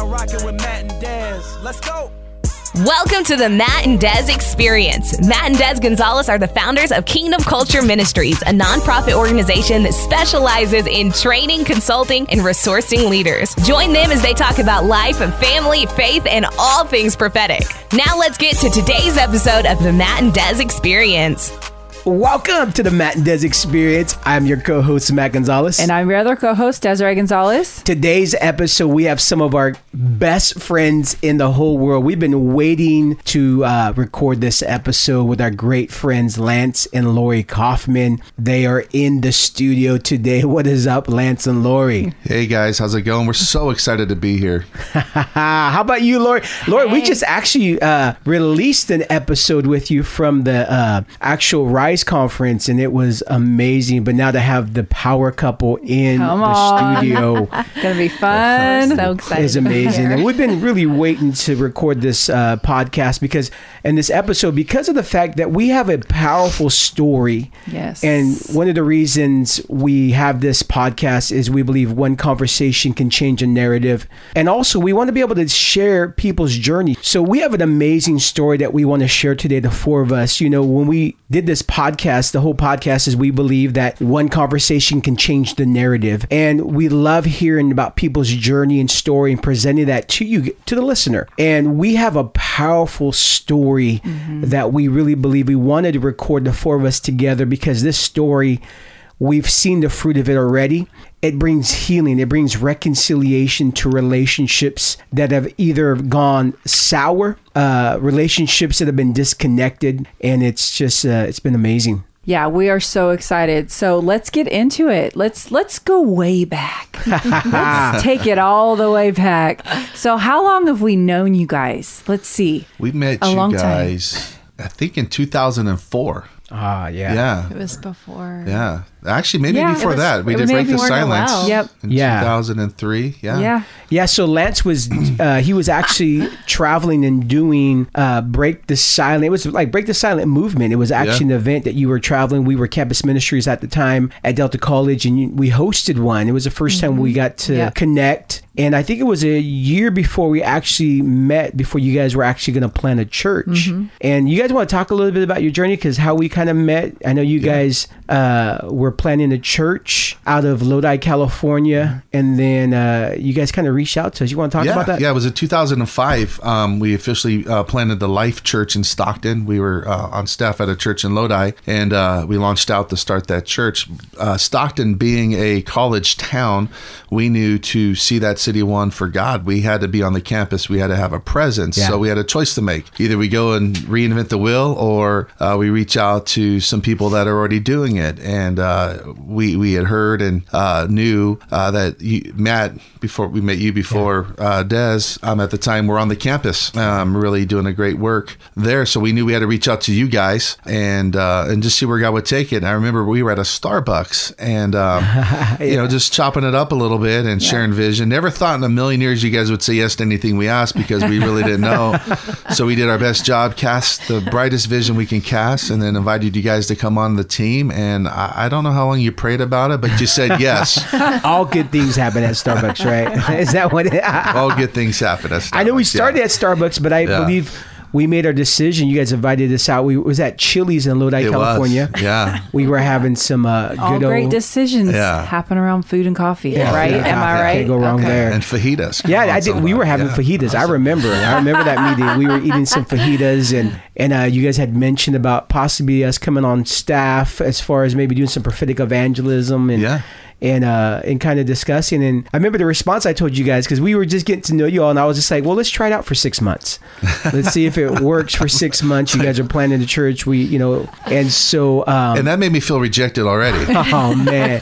now rocking with Matt and. Let's go. Welcome to the Matt and Des Experience. Matt and Des Gonzales are the founders of Kingdom Culture Ministries, a nonprofit organization that specializes in training, consulting, and resourcing leaders. Join them as they talk about life, family, faith, and all things prophetic. Now let's get to today's episode of the Matt and Des Experience. Welcome to the Matt and Des Experience. I'm your co-host Matt Gonzales. And I'm your other co-host, Desiree Gonzales. Today's episode, we have some of our best friends in the whole world. We've been waiting to uh, record this episode with our great friends Lance and Laurie Coffman. They are in the studio today. What is up, Lance and Laurie? Hey guys, how's it going? We're so excited to be here. How about you, Laurie? Laurie, we just actually uh, released an episode with you from the uh, actual Rise conference, and it was amazing. But now to have the power couple in Come the on. studio Gonna be fun. So excited. is to be amazing. And we've been really waiting to record this uh, podcast because, and this episode, because of the fact that we have a powerful story. Yes. And one of the reasons we have this podcast is we believe one conversation can change a narrative. And also, we want to be able to share people's journey. So, we have an amazing story that we want to share today, the four of us. You know, when we did this podcast, the whole podcast is we believe that one conversation can change the narrative. And we love hearing about people's journey and story and presenting that to you, to the listener. And we have a powerful story mm-hmm. that we really believe we wanted to record the four of us together because this story we've seen the fruit of it already. It brings healing, it brings reconciliation to relationships that have either gone sour, uh, relationships that have been disconnected, and it's just uh, it's been amazing. yeah, we are so excited. So let's get into it. Let's let's go way back. let's take it all the way back. So how long have we known you guys? Let's see. We met A you long time. guys, I think in 2004. Ah, yeah, Yeah. It was before. Yeah. Actually, maybe Yeah. before was- that. We did Break the maybe more than a Silence while. Yep. in Yeah. 2003. Yeah. Yeah. Yeah, so Lance was uh, he was actually traveling and doing uh, break the silent. It was like break the silent movement. It was actually Yeah. an event that you were traveling. We were campus ministries at the time at Delta College, and you, we hosted one. It was the 1st time we got to Yeah. connect. And I think it was a year before we actually met, before you guys were actually going to plant a church. And you guys want to talk a little bit about your journey because how we kind of met. I know you guys uh, were planning a church out of Lodi, California, and then uh, you guys kind of reached out to us. You want to talk yeah, about that? yeah, it was in 2005. Um, we officially uh, planted the Life Church in Stockton. We were uh, on staff at a church in Lodi, and uh, we launched out to start that church. Uh, Stockton being a college town, we knew to see that city one for God, we had to be on the campus. We had to have a presence. Yeah. So we had a choice to make. Either we go and reinvent the wheel, or uh, we reach out to some people that are already doing it. And uh, we we had heard and uh, knew uh, that you, Matt before we met you before uh, Des um, at the time we're on the campus, um, really doing a great work there. So we knew we had to reach out to you guys and uh, and just see where God would take it. And I remember we were at a Starbucks and um, you know just chopping it up a little bit and sharing vision. Never thought in a million years you guys would say yes to anything we asked because we really didn't know. so we did our best job, cast the brightest vision we can cast, and then invited you guys to come on the team. And I, I don't know how long you prayed about it, but you said yes. All good things happen at Starbucks, right? Is that what it All good things happen. At Starbucks. I know we started yeah. at Starbucks, but I Yeah. believe we made our decision. You guys invited us out. We was at Chili's in Lodi, It was. California. Yeah. We were having some uh, All good great old decisions Yeah. happen around food and coffee, Yeah, right? food and Am I right? Can't go wrong Okay. there. And fajitas. Come Yeah, I did. We were having somebody. fajitas. I remember. I remember that meeting. We were eating some fajitas, and and uh, you guys had mentioned about possibly us coming on staff as far as maybe doing some prophetic evangelism and. Yeah. And uh, and kind of discussing, and I remember the response I told you guys because we were just getting to know you all, and I was just like, well, let's try it out for six months, let's see if it works for six months. You guys are planning the church, we, you know, and so um, And that made me feel rejected already. Oh man!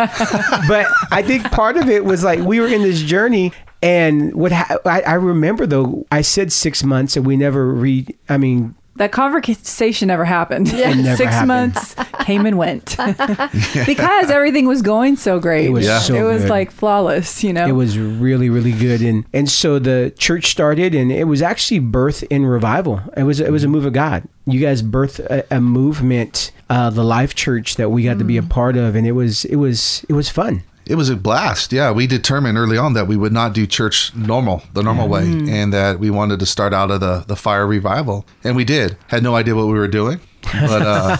but I think part of it was like we were in this journey, and what ha- I, I remember though, I said six months, and we never read. I mean, That conversation never happened. It never Six happened. months came and went because everything was going so great. It was Yeah. so it was good. like flawless, you know. It was really, really good, and and so the church started, and it was actually birth in revival. It was it was a move of God. You guys birthed a, a movement, uh, the Life Church that we got to be a part of, and it was it was it was fun. It was a blast. Yeah, we determined early on that we would not do church normal, the normal way, and that we wanted to start out of the the fire revival, and we did. Had no idea what we were doing, but uh,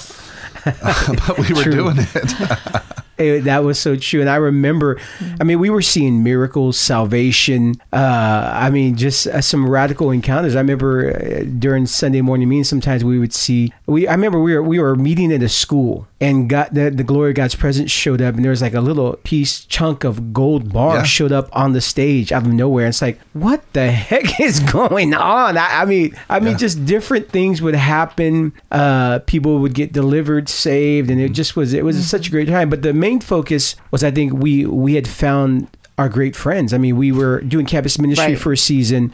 but we were True. doing it. Eh, that was so true. And I remember, I mean, we were seeing miracles, salvation. Uh, I mean, just uh, some radical encounters. I remember uh, during Sunday morning meetings, sometimes we would see. We I remember we were we were meeting at a school, and God, the, the glory of God's presence showed up, and there was like a little piece chunk of gold bar Yeah. showed up on the stage out of nowhere. It's like, what the heck is going on? I, I mean, I mean, Yeah. just different things would happen. Uh, people would get delivered, saved, and it just was it was such a great time. But the main focus was, I think, we we had found our great friends. I mean, we were doing campus ministry Right. for a season,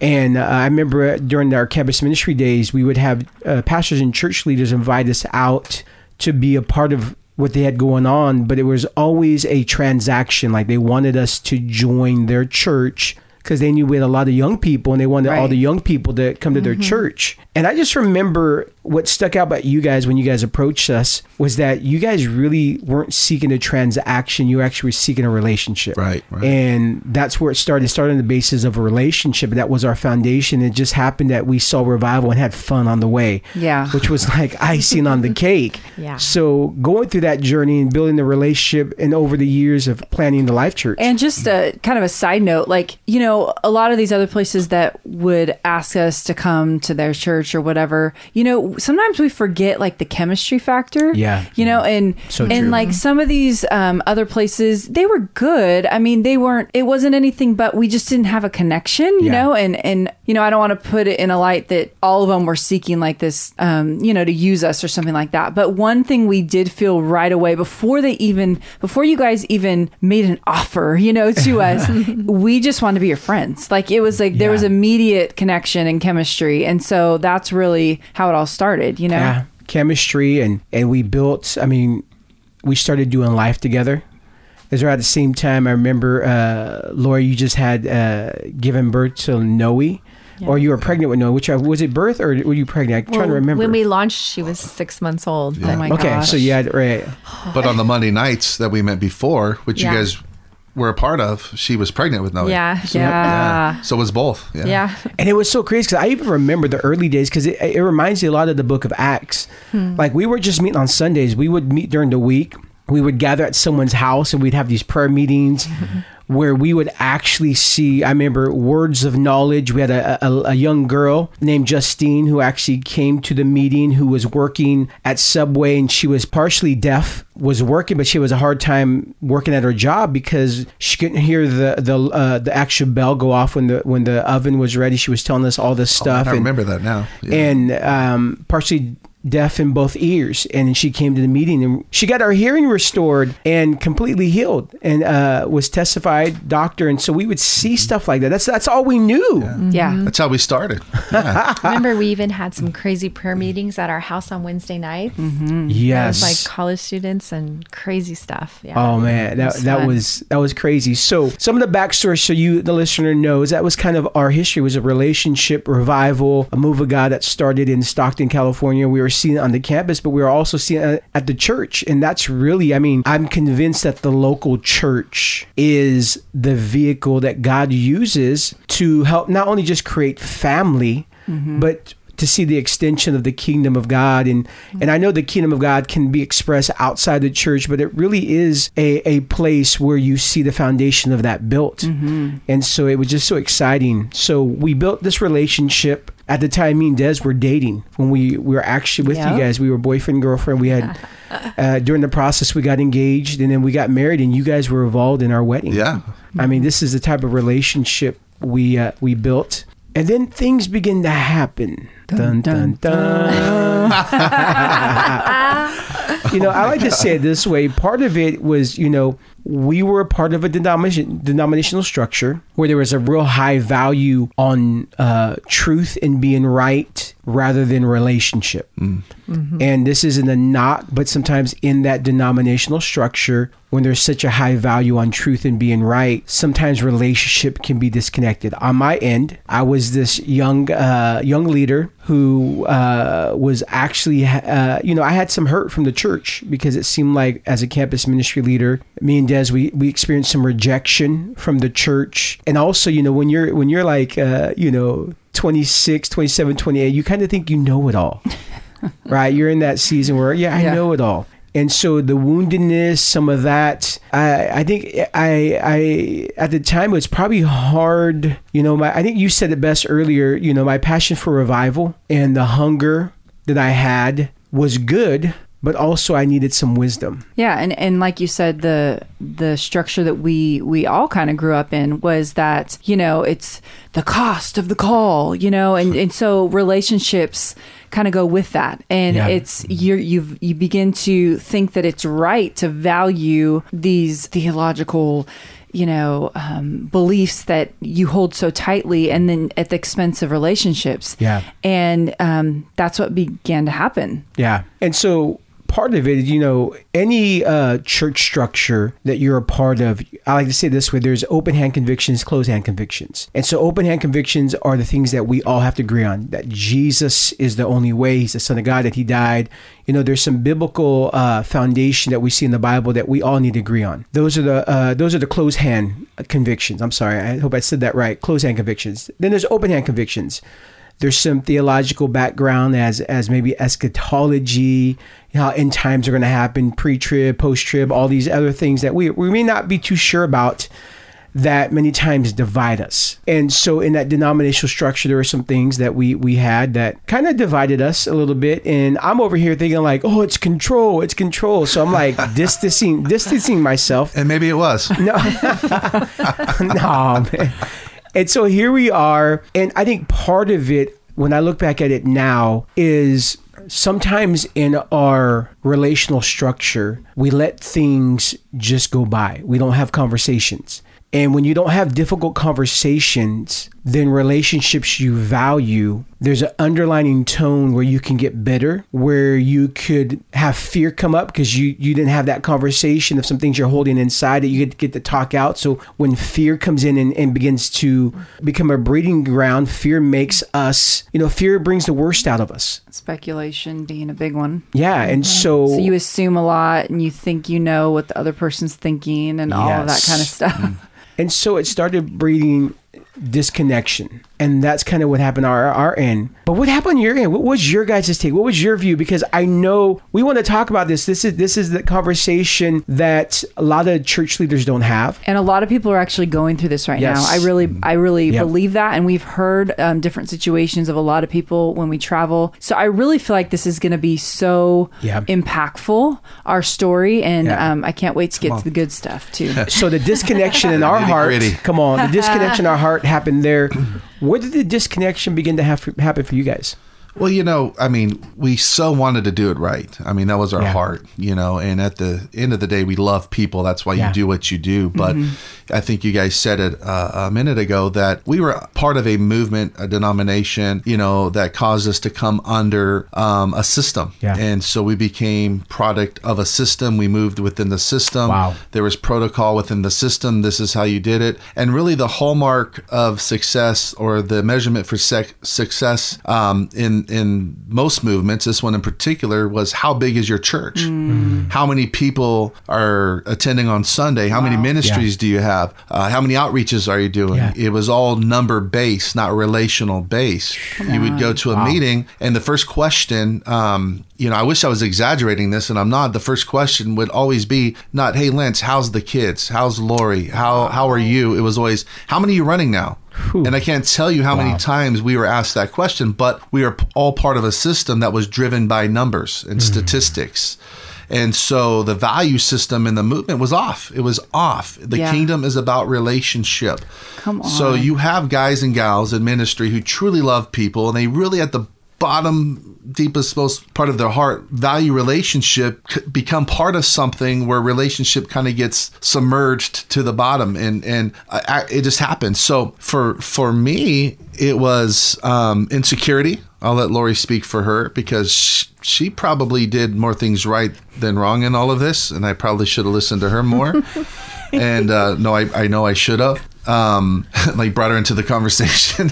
and uh, I remember during our campus ministry days, we would have uh, pastors and church leaders invite us out to be a part of what they had going on, but it was always a transaction. Like they wanted us to join their church because they knew we had a lot of young people and they wanted all the young people to come to their church. And I just remember what stuck out about you guys when you guys approached us was that you guys really weren't seeking a transaction. You actually were seeking a relationship. Right, right. And that's where it started. It started on the basis of a relationship. That was our foundation. It just happened that we saw revival and had fun on the way. Yeah. Which was like icing on the cake. Yeah. So going through that journey and building the relationship and over the years of planning the life church. And just a kind of a side note, like, you know, a lot of these other places that would ask us to come to their church or whatever, you know, sometimes we forget like the chemistry factor. Yeah. You know, and So and true. like some of these um, other places, they were good. I mean, they weren't it wasn't anything but we just didn't have a connection, you Yeah. know, and and you know, I don't want to put it in a light that all of them were seeking like this um, you know, to use us or something like that. But one thing we did feel right away before they even before you guys even made an offer, you know, to us, we just wanted to be your friends. Like it was like there was immediate connection and chemistry. And so that's really how it all started, you know? yeah, chemistry and and we built. I mean, we started doing life together. As right at the same time, I remember, uh, Laura, you just had uh, given birth to Noe, or you were pregnant with Noe. Which uh, was it birth or were you pregnant? I'm trying to remember. When we launched, she was six months old. Oh my okay, gosh. so you had right. But on the Monday nights that we met before, which Yeah. you guys were a part of, she was pregnant with Noe. Yeah. Yeah. So it was both. Yeah. Yeah. And it was so crazy because I even remember the early days because it, it reminds me a lot of the book of Acts. Hmm. Like we were just meeting on Sundays. We would meet during the week. We would gather at someone's house and we'd have these prayer meetings where we would actually see. I remember words of knowledge. We had a, a, a young girl named Justine who actually came to the meeting who was working at Subway and she was partially deaf. Was working, but she was a hard time working at her job because she couldn't hear the the uh, the actual bell go off when the when the oven was ready. She was telling us all this Oh, stuff. I and- remember that now. Yeah. and um, partially deaf in both ears. And she came to the meeting and she got her hearing restored and completely healed and uh, was testified doctor. And so we would see mm-hmm. stuff like that. That's that's all we knew. Yeah. Mm-hmm. That's how we started. Yeah. Remember, we even had some crazy prayer meetings at our house on Wednesday nights. Mm-hmm. It Yes. like college students and crazy stuff. Yeah. Oh man, that That's that fun. was that was crazy. So some of the backstory, so you the listener knows that was kind of our history. Was a relationship revival, a move of God that started in Stockton, California. We were seeing it on the campus, but we are also seeing it at the church, and that's really, I mean, I'm convinced that the local church is the vehicle that God uses to help not only just create family, mm-hmm. but to see the extension of the kingdom of God. And and I know the kingdom of God can be expressed outside the church but it really is a, a place where you see the foundation of that built. And so it was just so exciting. So we built this relationship. At the time me and Des were dating when we, we were actually with Yeah. you guys. We were boyfriend girlfriend. We had uh, during the process we got engaged and then we got married and you guys were involved in our wedding. Yeah. I mean, this is the type of relationship we uh, we built, and then things begin to happen. Dun dun dun. you know, I like to say it this way. Part of it was, you know, we were a part of a denomination denominational structure where there was a real high value on uh, truth and being right rather than relationship. And this is in the not, but sometimes in that denominational structure, when there's such a high value on truth and being right, sometimes relationship can be disconnected. On my end, I was this young uh, young leader who uh, was actually, uh, you know, I had some hurt from the church because it seemed like as a campus ministry leader, me and Des Des, we we experienced some rejection from the church, and also, you know, when you're when you're like, uh, you know, 26, 27, 28, you kind of think you know it all, right? You're in that season where, yeah, I Yeah. know it all. And so the woundedness, some of that, I, I think I, I, at the time it was probably hard. You know, my, I think you said it best earlier. You know, my passion for revival and the hunger that I had was good, but also I needed some wisdom. Yeah, and, and like you said, the the structure that we we all kind of grew up in was that you know it's the cost of the call, you know, and and so relationships kind of go with that, and Yeah. it's you you you begin to think that it's right to value these theological. You know, um, beliefs that you hold so tightly, and then at the expense of relationships. Yeah. and um, that's what began to happen. Yeah. And so part of it, you know, any uh, church structure that you're a part of, I like to say this way there's open hand convictions, closed hand convictions. And so open hand convictions are the things that we all have to agree on that Jesus is the only way, He's the Son of God, that He died. You know, there's some biblical uh, foundation that we see in the Bible that we all need to agree on. Those are the uh, those are the closed hand convictions. I'm sorry, I hope I said that right. Closed hand convictions. Then there's open hand convictions there's some theological background as as maybe eschatology, how end times are going to happen, pre-trib, post-trib, all these other things that we we may not be too sure about that many times divide us. And so in that denominational structure there were some things that we we had that kind of divided us a little bit and I'm over here thinking like, "Oh, it's control, it's control." So I'm like distancing distancing myself And maybe it was. no, no, man. And so here we are, and I think part of it, when I look back at it now, is sometimes in our relational structure, we let things just go by. We don't have conversations. And when you don't have difficult conversations, then relationships you value, there's an underlining tone where you can get better, where you could have fear come up because you, you didn't have that conversation of some things you're holding inside that you get to get to talk out. So when fear comes in and, and begins to become a breeding ground, fear makes us, you know, fear brings the worst out of us. Speculation being a big one. Yeah. And so, So you assume a lot and you think you know what the other person's thinking and all of that kind of stuff. Mm. And so it started breeding disconnection. And that's kind of what happened on our, our end. But what happened on your end? What was your guys' take? What was your view? Because I know we want to talk about this. This is this is the conversation that a lot of church leaders don't have. And a lot of people are actually going through this right Yes. now. I really, I really Yep. believe that. And we've heard um, different situations of a lot of people when we travel. So I really feel like this is going to be so Yeah. impactful, our story. And Yeah. um, I can't wait to get to the good stuff too. So the disconnection in our heart, come on, the disconnection in our heart happened there. Where did the disconnection begin to have happen for you guys? Well, you know, I mean, we so wanted to do it right. I mean, that was our Yeah. heart, you know, and at the end of the day, we love people. That's why Yeah. you do what you do. But I think you guys said it uh, a minute ago that we were part of a movement, a denomination, you know, that caused us to come under um, a system. Yeah. And so we became product of a system. We moved within the system. Wow. There was protocol within the system. This is how you did it. And really, the hallmark of success or the measurement for sec- success um, in in most movements, this one in particular, was how big is your church? How many people are attending on Sunday? How many ministries do you have? Uh, how many outreaches are you doing? Yeah. It was all number based, not relational based. You would go to a meeting, and the first question, um, you know, I wish I was exaggerating this, and I'm not. The first question would always be not, "Hey, Lance, how's the kids? How's Laurie? How how are you?" It was always, "How many are you running now?" And I can't tell you how many times we were asked that question, but we are all part of a system that was driven by numbers and mm. statistics. And so the value system in the movement was off. It was off. The Yeah. kingdom is about relationship. Come on. So you have guys and gals in ministry who truly love people and they really at the bottom deepest most part of their heart value relationship become part of something where relationship kind of gets submerged to the bottom and and uh, I- it just happens. So for for me it was um insecurity. I'll let Laurie speak for her because sh- she probably did more things right than wrong in all of this and i probably should have listened to her more. And uh, no, I, I know I should have. Um, like brought her into the conversation.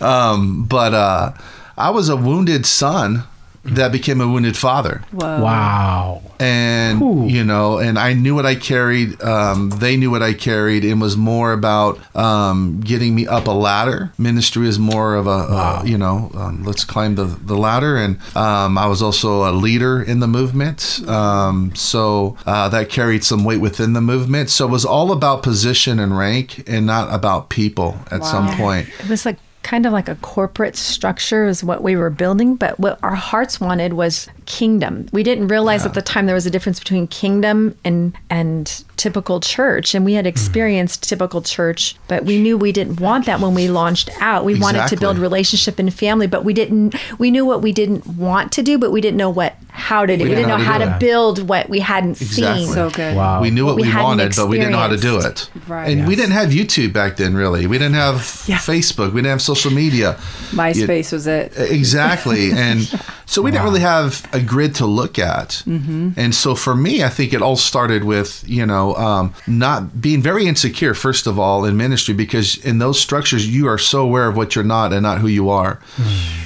um, but uh, I was a wounded son that became a wounded father. Whoa. Wow. and Ooh. you know and i knew what i carried um, they knew what i carried it was more about um, getting me up a ladder ministry is more of a, uh, you know um, let's climb the, the ladder and um, i was also a leader in the movement um, so uh, that carried some weight within the movement so it was all about position and rank and not about people at some point It was like kind of like a corporate structure is what we were building, but what our hearts wanted was kingdom. We didn't realize at the time there was a difference between kingdom and and typical church, and we had mm-hmm. experienced typical church, but we knew we didn't want that when we launched out. We wanted to build relationship and family, but we didn't. We knew what we didn't want to do, but we didn't know what how to do. We, didn't know how to, do it. build what we hadn't Exactly. seen. So good. Wow. we knew what we we, wanted, but we didn't know how to do it. Right. And we didn't have YouTube back then, really. We didn't have Yeah. Facebook. We didn't have social media. MySpace was it. Exactly. And so we didn't really have a grid to look at. Mm-hmm. And so for me, I think it all started with, you know, um, not being very insecure, first of all, in ministry, because in those structures, you are so aware of what you're not and not who you are.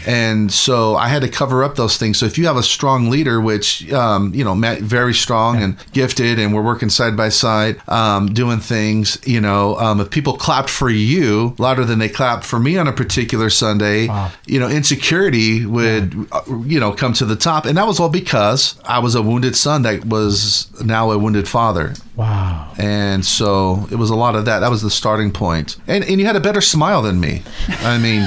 And so I had to cover up those things. So if you have a strong leader, which, um, you know, Matt, very strong and gifted, and we're working side by side, um, doing things, you know, um, if people clapped for you louder than they clapped for me on a particular Sunday, you know, insecurity would, uh, you know, come to the top. And that was all because I was a wounded son that was now a wounded father. Wow. And so it was a lot of that. That was the starting point. And, and you had a better smile than me. I mean,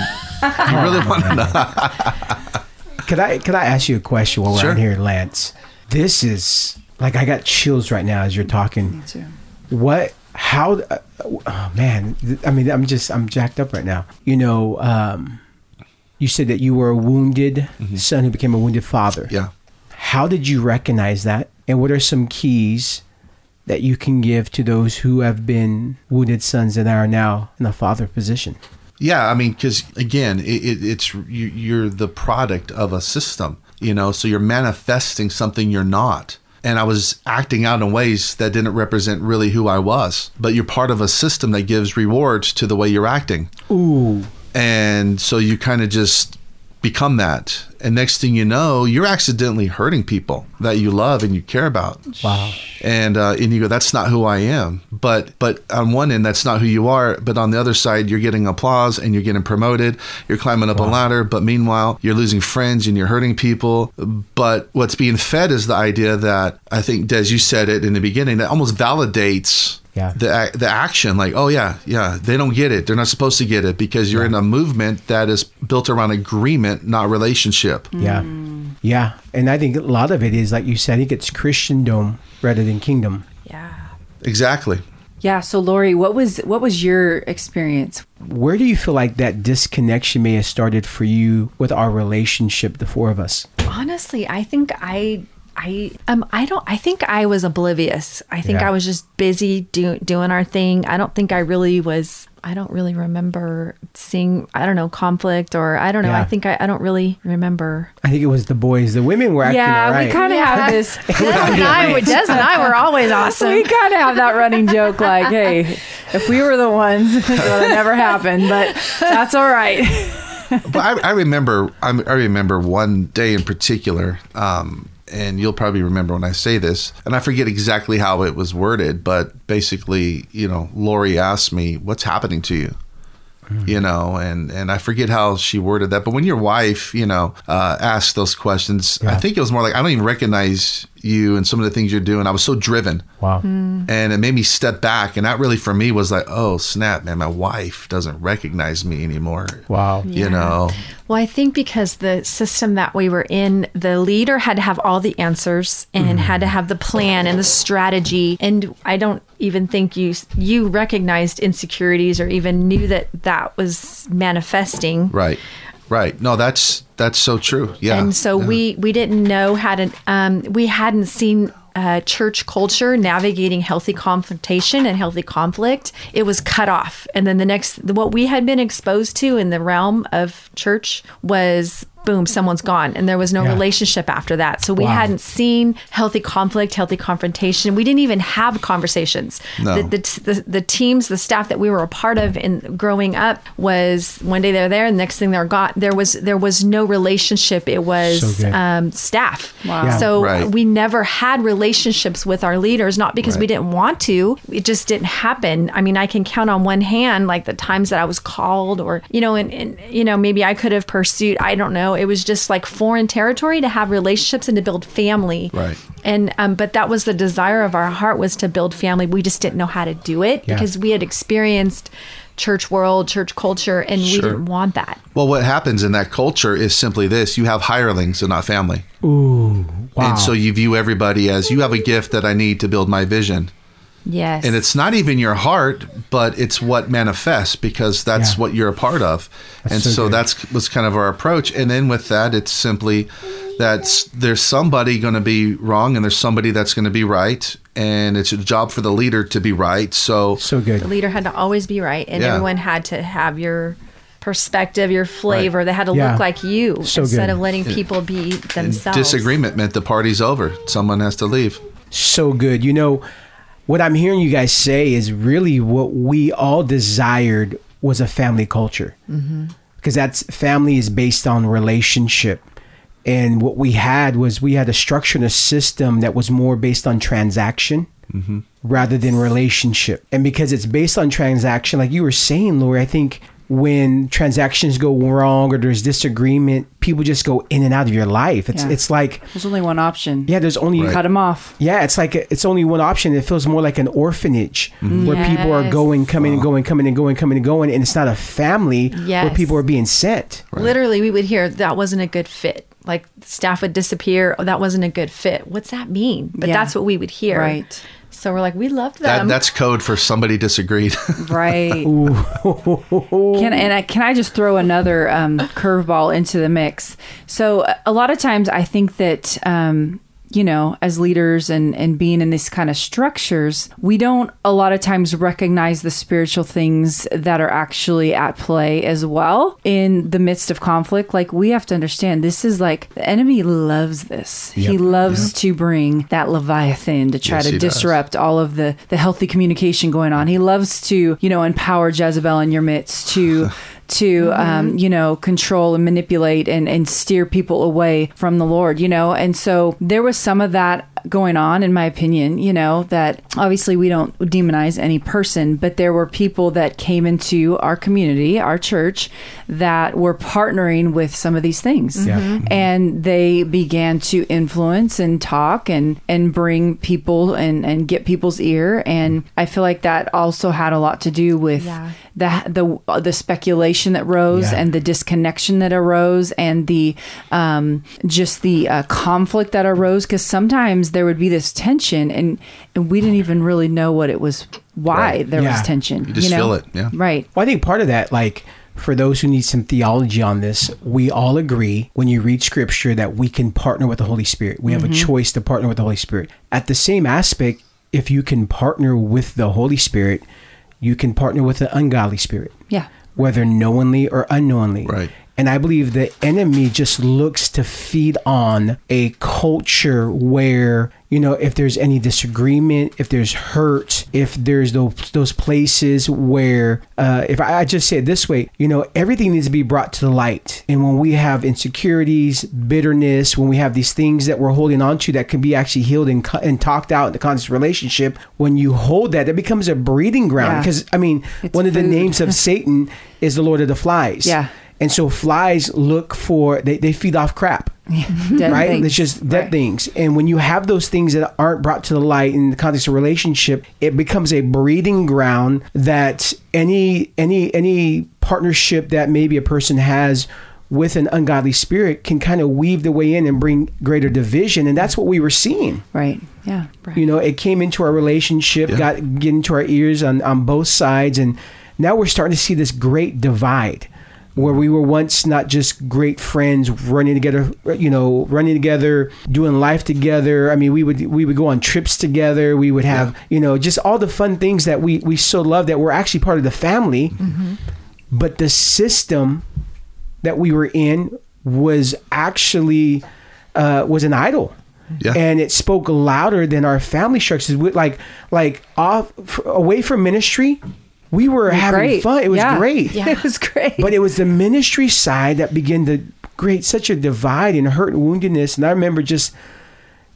you really want to know. Could I could I ask you a question while we're Sure. on here, Lance? This is like I got chills right now as you're talking. Me too. What? How? Uh, oh man, I mean, I'm just I'm jacked up right now. You know, um, you said that you were a wounded mm-hmm. son who became a wounded father. Yeah. How did you recognize that? And what are some keys that you can give to those who have been wounded sons and are now in a father position? Yeah, I mean, because again, it, it, it's you, you're the product of a system, you know, so you're manifesting something you're not. And I was acting out in ways that didn't represent really who I was, but you're part of a system that gives rewards to the way you're acting. Ooh, And so you kind of just become that. And next thing you know, you're accidentally hurting people that you love and you care about. wow. And uh, and you go, that's not who I am. But but on one end, that's not who you are. But on the other side, you're getting applause and you're getting promoted. You're climbing up a ladder. But meanwhile, you're losing friends and you're hurting people. But what's being fed is the idea that I think Des, you said it in the beginning, that almost validates. Yeah. The, the action like oh yeah yeah they don't get it they're not supposed to get it because you're in a movement that is built around agreement not relationship Yeah. Mm. Yeah. And I think a lot of it is, like you said, I think it's Christendom rather than kingdom. Yeah. exactly Yeah. So Laurie, what was what was your experience? Where do you feel like that disconnection may have started for you with our relationship, the four of us? Honestly, I think I I um I don't I think I was oblivious. I think Yeah. I was just busy do, doing our thing. I don't think I really was I don't really remember seeing I don't know conflict or I don't know. Yeah. I think I, I don't really remember. I think it was the boys. The women were acting yeah, all right. we kind of have this. Des and I, Des and I were always awesome. we kind of have that running joke, like, "Hey, if we were the ones, well, it never happened, but that's all right." but I, I remember I, I remember one day in particular um, and you'll probably remember when I say this and I forget exactly how it was worded but basically you know Laurie asked me what's happening to you? You know and and I forget how she worded that but when your wife you know uh, asked those questions I think it was more like I don't even recognize you and some of the things you're doing I was so driven wow. Mm. and it made me step back and that really for me was like oh snap man my wife doesn't recognize me anymore Wow. you know Well, I think because the system that we were in, the leader had to have all the answers and had to have the plan and the strategy. And I don't even think you you recognized insecurities or even knew that that was manifesting. Right. Right. No, that's that's so true. Yeah. And so Yeah. we we didn't know how to. Um, we hadn't seen. Uh, church culture navigating healthy confrontation and healthy conflict it was cut off and then the next what we had been exposed to in the realm of church was boom, someone's gone. And there was no Yeah. relationship after that. So we Wow. hadn't seen healthy conflict, healthy confrontation. We didn't even have conversations. No. The, the, the, the teams, the staff that we were a part of in growing up was one day they're there, and the next thing they're gone. There was there was no relationship. It was So um, staff. Wow. Yeah. So Right. we never had relationships with our leaders, not because we didn't want to. It just didn't happen. I mean, I can count on one hand like the times that I was called, or you know, and, and you know, maybe I could have pursued. I don't know. It was just like foreign territory to have relationships and to build family. Right. And um, but that was the desire of our heart was to build family. We just didn't know how to do it Yeah. because we had experienced church world, church culture, and we didn't want that. Well, what happens in that culture is simply this: you have hirelings and not family, Ooh, wow. and so you view everybody as you have a gift that I need to build my vision. Yes. and it's not even your heart but it's what manifests because that's Yeah. what you're a part of That's and so so, that's was kind of our approach and then with that it's simply that there's somebody going to be wrong and there's somebody that's going to be right and it's a job for the leader to be right so so good. the leader had to always be right and Yeah. everyone had to have your perspective your flavor they had to Yeah. look like you So instead good. of letting people be and themselves disagreement meant the party's over someone has to leave so good. You know, what I'm hearing you guys say is really what we all desired was a family culture. Mm-hmm. Because that's family is based on relationship. And what we had was we had a structure and a system that was more based on transaction mm-hmm. rather than relationship. And because it's based on transaction, like you were saying, Laurie, I think when transactions go wrong or there's disagreement, people just go in and out of your life. It's Yeah. it's like There's only one option. yeah, there's only Right. Cut them off. yeah, it's like it's only one option. It feels more like an orphanage mm-hmm. where people are going, coming and going, coming and going, coming and going, and it's not a family where people are being sent. literally we would hear that wasn't a good fit like staff would disappear oh, that wasn't a good fit what's that mean but Yeah. that's what we would hear Right. So we're like we loved that, them that's code for somebody disagreed Right. can and I, can I just throw another um, curveball into the mix? So a- a lot of times I think that um, you know, as leaders and and being in these kind of structures, we don't a lot of times recognize the spiritual things that are actually at play as well in the midst of conflict. Like we have to understand this is like the enemy loves this. He Yep. loves to bring that leviathan to try Yes, to he does. disrupt all of the the healthy communication going on. He loves to, you know, empower Jezebel in your midst to to um, you know control and manipulate and and steer people away from the Lord, you know. And so there was some of that going on in my opinion, you know, that obviously we don't demonize any person, but there were people that came into our community, our church that were partnering with some of these things Yeah. Mhm. and they began to influence and talk and and bring people and and get people's ear and i feel like that also had a lot to do with Yeah. the the the speculation that rose Yeah. and the disconnection that arose and the um just the uh, conflict that arose because sometimes there would be this tension and and we didn't even really know what it was why Right. there Yeah. was tension You just know? feel it, yeah. right Well, I think part of that, like for those who need some theology on this, we all agree when you read scripture that we can partner with the Holy Spirit. We have a mm-hmm. choice to partner with the Holy Spirit. At the same aspect, if you can partner with the Holy Spirit, you can partner with the ungodly spirit. yeah whether knowingly or unknowingly. Right. And I believe the enemy just looks to feed on a culture where, you know, if there's any disagreement, if there's hurt, if there's those, those places where, uh, if I, I just say it this way, you know, everything needs to be brought to the light. And when we have insecurities, bitterness, when we have these things that we're holding on to that can be actually healed and, and talked out in the conscious relationship, when you hold that, that becomes a breeding ground. Yeah. Because, I mean, It's one of the names of Satan is the Lord of the Flies. Yeah. And so flies look for they, they feed off crap. Dead right? things. It's just dead Right. things. And when you have those things that aren't brought to the light in the context of relationship, it becomes a breeding ground that any any any partnership that maybe a person has with an ungodly spirit can kind of weave the way in and bring greater division. And that's what we were seeing. right yeah You know, it came into our relationship, Yeah. got get into our ears on, on both sides, and now we're starting to see this great divide where we were once not just great friends running together, you know, running together, doing life together. I mean, we would we would go on trips together. We would have, you know, just all the fun things that we we so love that we're actually part of the family. But the system that we were in was actually uh, was an idol. Yeah. And it spoke louder than our family structures. We- Like, like off f- away from ministry, we were having Great. fun. It was Yeah. great. It was great. But it was the ministry side that began to create such a divide and hurt and woundedness. And I remember just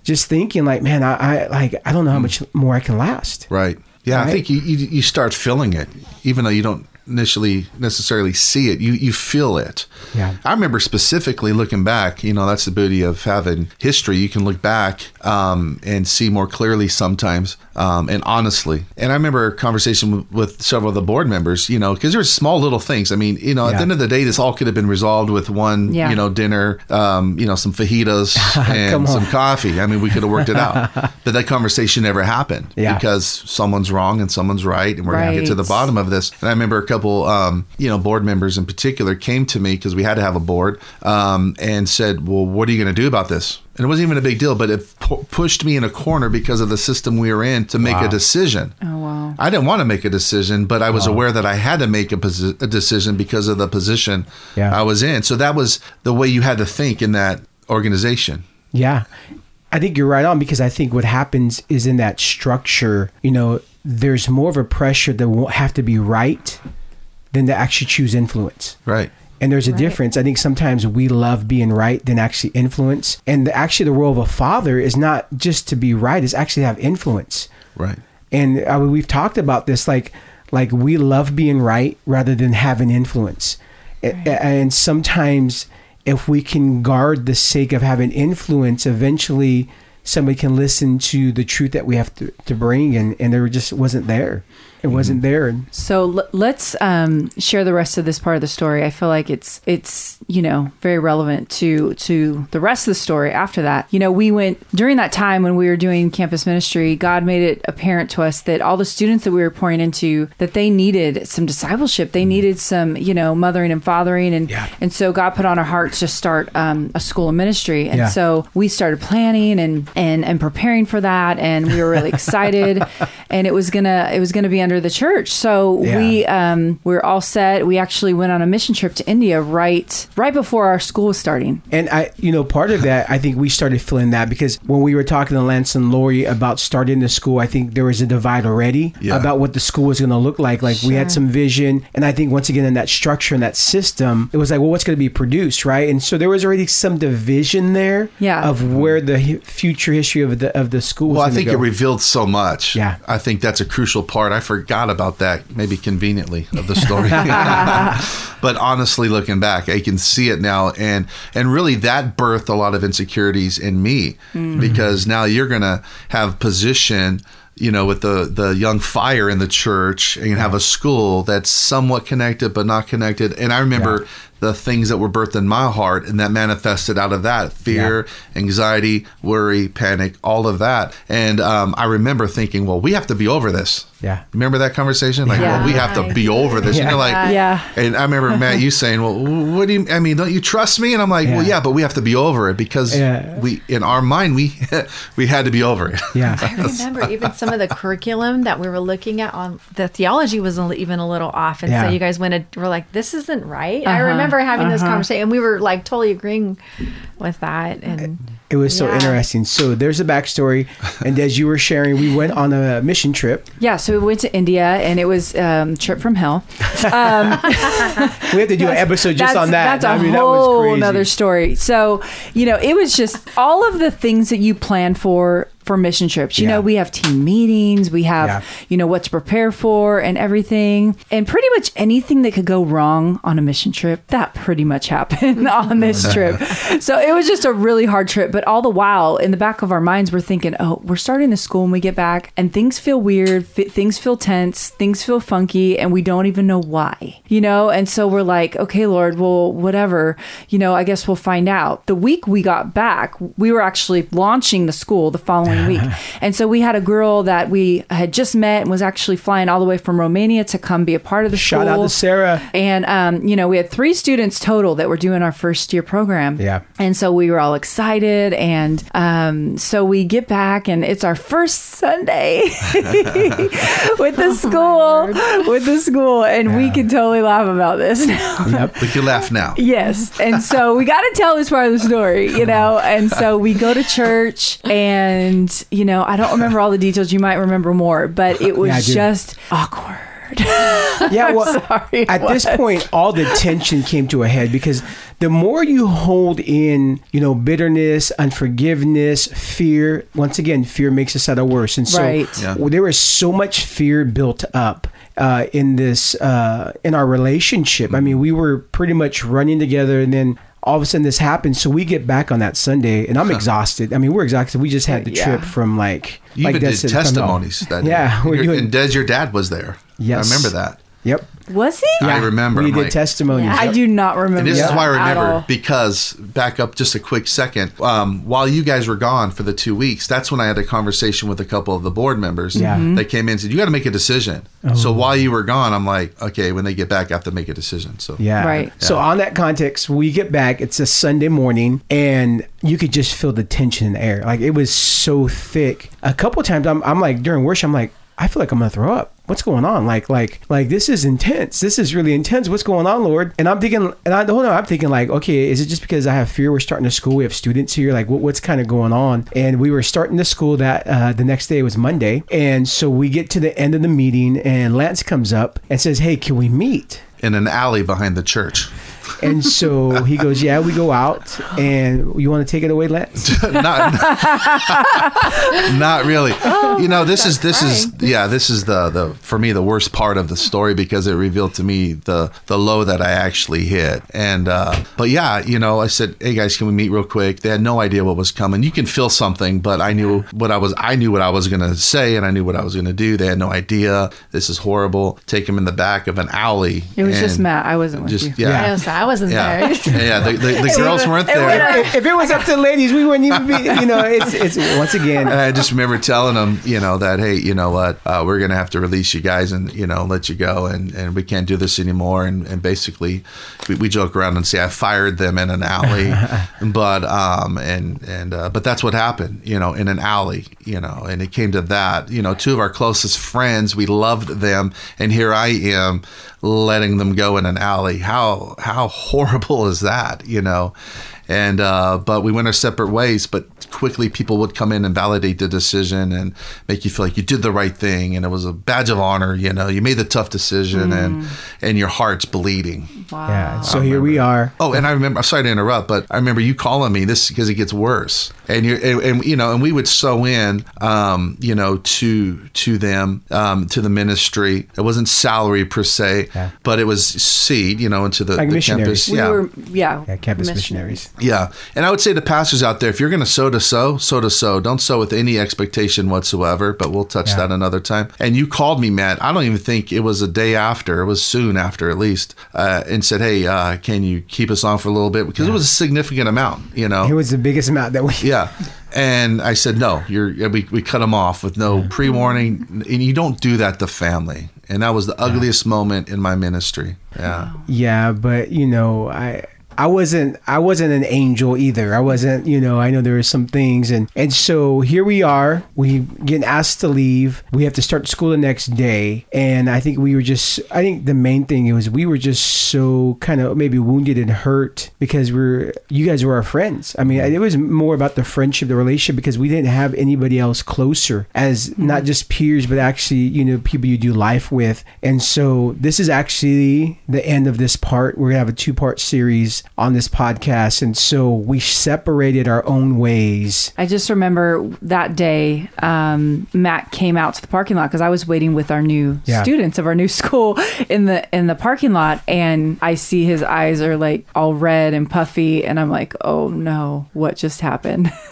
just thinking like, man, I, I like I don't know how hmm. much more I can last. Right. Yeah, I think you, you you start feeling it, even though you don't initially necessarily see it. You you feel it. Yeah. I remember specifically looking back. You know, that's the beauty of having history. You can look back um, and see more clearly sometimes, um, and honestly. And I remember a conversation with, with several of the board members. You know, because there's small little things. I mean, you know, at Yeah. the end of the day, this all could have been resolved with one, Yeah. you know, dinner, um, you know, some fajitas and some coffee. I mean, we could have worked it out, but that conversation never happened Yeah. because someone's wrong and someone's right, and we're going to get to the bottom of this. And I remember a couple, um, you know, board members in particular came to me because we had to have a board um, and said, "Well, what are you going to do about this?" And it wasn't even a big deal, but it pu- pushed me in a corner because of the system we were in to make a decision. oh wow. I didn't want to make a decision, but I was aware that I had to make a, posi- a decision because of the position Yeah. I was in. So that was the way you had to think in that organization. Yeah. I think you're right on because I think what happens is in that structure, you know, there's more of a pressure to wa- have to be right than to actually choose influence. Right. And there's a difference. I think sometimes we love being right than actually influence. And the, actually, the role of a father is not just to be right; it's actually to have influence. Right. And uh, we've talked about this, like, like we love being right rather than having influence. A- a- And sometimes, if we can guard the sake of having influence, eventually somebody can listen to the truth that we have to, to bring, and and there just wasn't there. It wasn't there. And So l- let's um, share the rest of this part of the story. I feel like it's it's you know very relevant to to the rest of the story. After that, you know, we went during that time when we were doing campus ministry. God made it apparent to us that all the students that we were pouring into that they needed some discipleship. They needed some you know mothering and fathering, and Yeah. and so God put on our hearts to start um, a school of ministry. And Yeah. so we started planning and and and preparing for that, and we were really excited. and it was gonna it was gonna be under the church. So Yeah. we um, we're all set. We actually went on a mission trip to India right right before our school was starting. And I, you know, part of that, I think we started feeling that because when we were talking to Lance and Laurie about starting the school, I think there was a divide already Yeah. about what the school was going to look like. Like we had some vision. And I think once again, in that structure and that system, it was like, well, what's going to be produced, right? And so there was already some division there Yeah. of where the future history of the, of the school was Well, I think go. it revealed so much. Yeah. I think that's a crucial part. I forgot about that, maybe conveniently, of the story. but honestly, looking back, I can see it now, and and really that birthed a lot of insecurities in me because now you're gonna have position. You know, with the the young fire in the church, and you have a school that's somewhat connected but not connected. And I remember the things that were birthed in my heart, and that manifested out of that fear, anxiety, worry, panic, all of that. And um, I remember thinking, well, we have to be over this. Yeah. Remember that conversation? Like, Yeah. well, we have to be over this. Yeah. You know, like, Yeah. And I remember Matt, you saying, well, what do you? I mean, don't you trust me? And I'm like, well, Yeah. yeah, but we have to be over it because Yeah. we, in our mind, we we had to be over it. yeah. I remember even some of the curriculum that we were looking at on the theology was even a little off, and Yeah. so you guys went and were like, "This isn't right." I Uh-huh, remember having this uh-huh. conversation, and we were like totally agreeing with that. And It was so Yeah. interesting. So there's a backstory. And as you were sharing, we went on a mission trip. Yeah, so we went to India and it was um, trip from hell. We have to do an episode just on that. That's a I mean, that whole was crazy. another story. So, you know, it was just all of the things that you plan for for mission trips. You Yeah. know, we have team meetings, we have, Yeah. you know, what to prepare for and everything. And pretty much anything that could go wrong on a mission trip, that pretty much happened on this trip. So it was just a really hard trip. But all the while, in the back of our minds, we're thinking, oh, we're starting the school when we get back, and things feel weird, fi- things feel tense, things feel funky, and we don't even know why, you know? And so we're like, okay, Lord, well, whatever, you know, I guess we'll find out. The week we got back, we were actually launching the school the following following week. And so we had a girl that we had just met and was actually flying all the way from Romania to come be a part of the Shout school. Shout out to Sarah. And um, you know, we had three students total that were doing our first year program. Yeah. And so we were all excited, and um, so we get back, and it's our first Sunday with the school, with the school, and we can totally laugh about this now. Yep. We can laugh now. Yes. And so we got to tell this part of the story, you know? And so we go to church and, you know, I don't remember all the details. You might remember more, but it was Yeah, just awkward. Yeah, well, sorry, at this point, all the tension came to a head because the more you hold in, you know, bitterness, unforgiveness, fear. Once again, fear makes us out of worse, and so Right. Yeah. there was so much fear built up uh, in this uh, in our relationship. I mean, we were pretty much running together, and then. All of a sudden, this happened. So we get back on that Sunday, and I'm exhausted. I mean, we're exhausted. We just had the Yeah. trip from like, You like even Des did said, from testimonies that. Yeah, we're Your- doing- and Des, your dad was there. Yes. I remember that. Yep. Was he? I remember. We I'm did like- testimonies. I do not remember. And this is why I remember because back up just a quick second. Um, while you guys were gone for the two weeks, that's when I had a conversation with a couple of the board members Yeah. That came in and said, You got to make a decision. So while you were gone, I'm like, Okay, when they get back, I have to make a decision. So Yeah. Right. So on that context, we get back. It's a Sunday morning, and you could just feel the tension in the air. Like it was so thick. A couple times, I'm, I'm like during worship, I'm like, I feel like I'm gonna throw up. What's going on? Like, like, like this is intense. This is really intense. What's going on, Lord? And I'm thinking, and I hold on, I'm thinking like, okay, is it just because I have fear? We're starting to school. We have students here. Like, what, what's kind of going on? And we were starting the school that uh, the next day was Monday, and so we get to the end of the meeting, and Lance comes up and says, "Hey, can we meet?" in an alley behind the church. And so he goes, "Yeah, we go out, and you want to take it away, Lance?" not, not really. you know, this is this is yeah, this is the the for me the worst part of the story because it revealed to me the the low that I actually hit. And uh, but yeah, you know, I said, "Hey guys, can we meet real quick?" They had no idea what was coming. You can feel something, but I knew what I was. I knew what I was gonna say, and I knew what I was gonna do. They had no idea. This is horrible. Take him in the back of an alley. It was just Matt. I wasn't with Just you. yeah. I, was, I wasn't Yeah, there. yeah. The, the, the girls weren't there. if, if it was up to the ladies, we wouldn't even be. You know, it's it's once again. And I just remember telling them, you know, that hey, you know what, uh, we're gonna have to release you guys and you know let you go, and, and we can't do this anymore. And, and basically, we, we joke around and say I fired them in an alley, but um and and uh, but that's what happened, you know, in an alley, you know, and it came to that, you know, two of our closest friends, we loved them, and here I am letting them go in an alley. How how horrible is that, you know? And uh, but we went our separate ways. But quickly, people would come in and validate the decision and make you feel like you did the right thing, and it was a badge of honor. You know, you made the tough decision, and and your heart's bleeding. Wow. Yeah. So here we are. Oh, and I remember. I'm sorry to interrupt, but I remember you calling me this because it gets worse. And you and, and you know, and we would sow in, um, you know, to to them, um, to the ministry. It wasn't salary per se, Yeah. but it was seed, you know, into the, Like the missionaries. campus. We yeah. were, yeah. Yeah, campus Missionaries. missionaries. Yeah. And I would say to pastors out there, if you're going to sow to sow, sow to sow. Don't sow with any expectation whatsoever, but we'll touch Yeah. that another time. And you called me, Matt. I don't even think it was a day after, it was soon after at least, uh, and said, hey, uh, can you keep us on for a little bit? Because it was a significant amount, you know? It was the biggest amount that we. yeah. And I said, no, you're, we, we cut them off with no pre warning. And you don't do that to family. And that was the ugliest moment in my ministry. Yeah. Yeah, but you know, I I wasn't I wasn't an angel either. I wasn't, you know, I know there were some things and and so here we are. We getting asked to leave. We have to start school the next day. And I think we were just I think the main thing was we were just so kind of maybe wounded and hurt because we're you guys were our friends. I mean, it was more about the friendship, the relationship because we didn't have anybody else closer as mm-hmm. not just peers but actually, you know, people you do life with. And so this is actually the end of this part. We're going to have a two-part series on this podcast and so we separated our own ways. I just remember that day, um, Matt came out to the parking lot because I was waiting with our new Yeah. students of our new school in the in the parking lot, and I see his eyes are like all red and puffy, and I'm like, oh no, what just happened?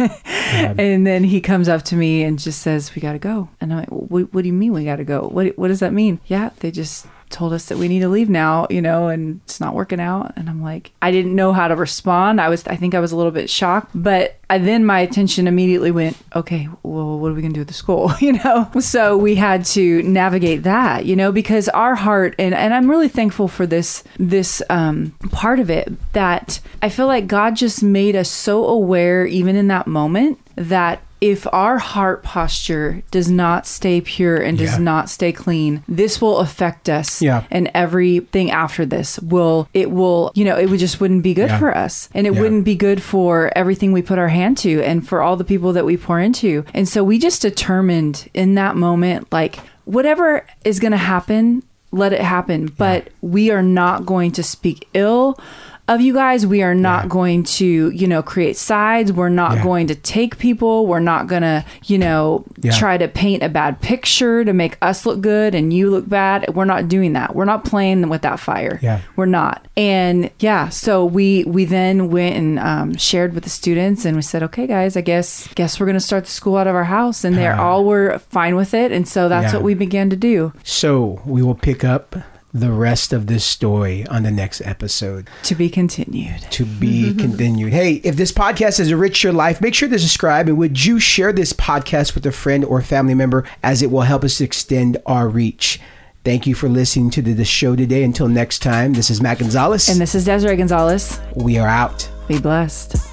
and then he comes up to me and just says, "We got to go," and I'm like, what, "What do you mean we got to go? What what does that mean?" Yeah, they just told us that we need to leave now, you know, and it's not working out. And I'm like, I didn't know how to respond. I was, I think I was a little bit shocked, but I, then my attention immediately went, okay, well, what are we going to do with the school? you know? So we had to navigate that, you know, because our heart, and, and I'm really thankful for this, this um, part of it that I feel like God just made us so aware, even in that moment, that if our heart posture does not stay pure and does Yeah. not stay clean, this will affect us. Yeah. And everything after this will, it will, you know, it would just wouldn't be good Yeah. for us. And it wouldn't be good for everything we put our hand to and for all the people that we pour into. And so we just determined in that moment, like, whatever is going to happen, let it happen. But we are not going to speak ill of you guys. We are not Yeah. going to, you know, create sides. We're not Yeah. going to take people. We're not going to, you know, Yeah. try to paint a bad picture to make us look good and you look bad. We're not doing that. We're not playing with that fire. Yeah. We're not. And yeah, so we we then went and um, shared with the students and we said, okay, guys, I guess guess we're gonna start the school out of our house, and they Ah. all were fine with it, and so that's what we began to do So we will pick up the rest of this story on the next episode. to be continued. to be continued. Hey, if this podcast has enriched your life, make sure to subscribe and would you share this podcast with a friend or family member as it will help us extend our reach. Thank you for listening to the, the show today. Until next time, this is Matt Gonzales. And this is Desiree Gonzales. we are out. Be blessed.